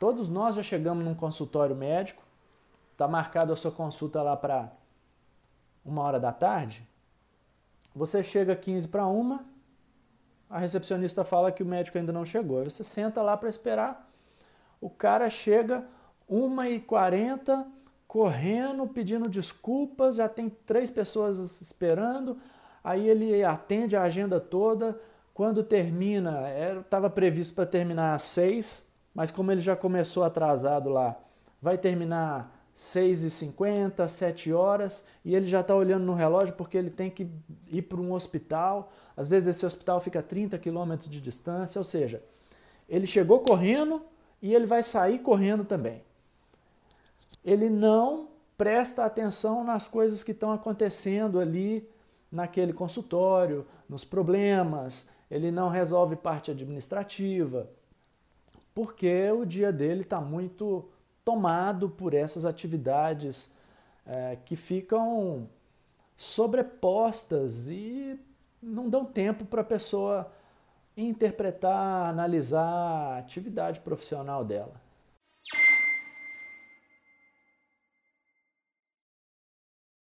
Todos nós já chegamos num consultório médico, está marcado a sua consulta lá para uma hora da tarde. Você chega 15 para uma, a recepcionista fala que o médico ainda não chegou. Você senta lá para esperar. O cara chega 1h40, correndo, pedindo desculpas, já tem três pessoas esperando. Aí ele atende a agenda toda. Quando termina, estava previsto para terminar às seis, mas como ele já começou atrasado lá, vai terminar 6h50, 7 horas, e ele já está olhando no relógio porque ele tem que ir para um hospital. Às vezes esse hospital fica a 30 quilômetros de distância, ou seja, ele chegou correndo e ele vai sair correndo também. Ele não presta atenção nas coisas que estão acontecendo ali naquele consultório, nos problemas, ele não resolve parte administrativa, porque o dia dele está muito tomado por essas atividades é, que ficam sobrepostas e não dão tempo para a pessoa interpretar, analisar a atividade profissional dela.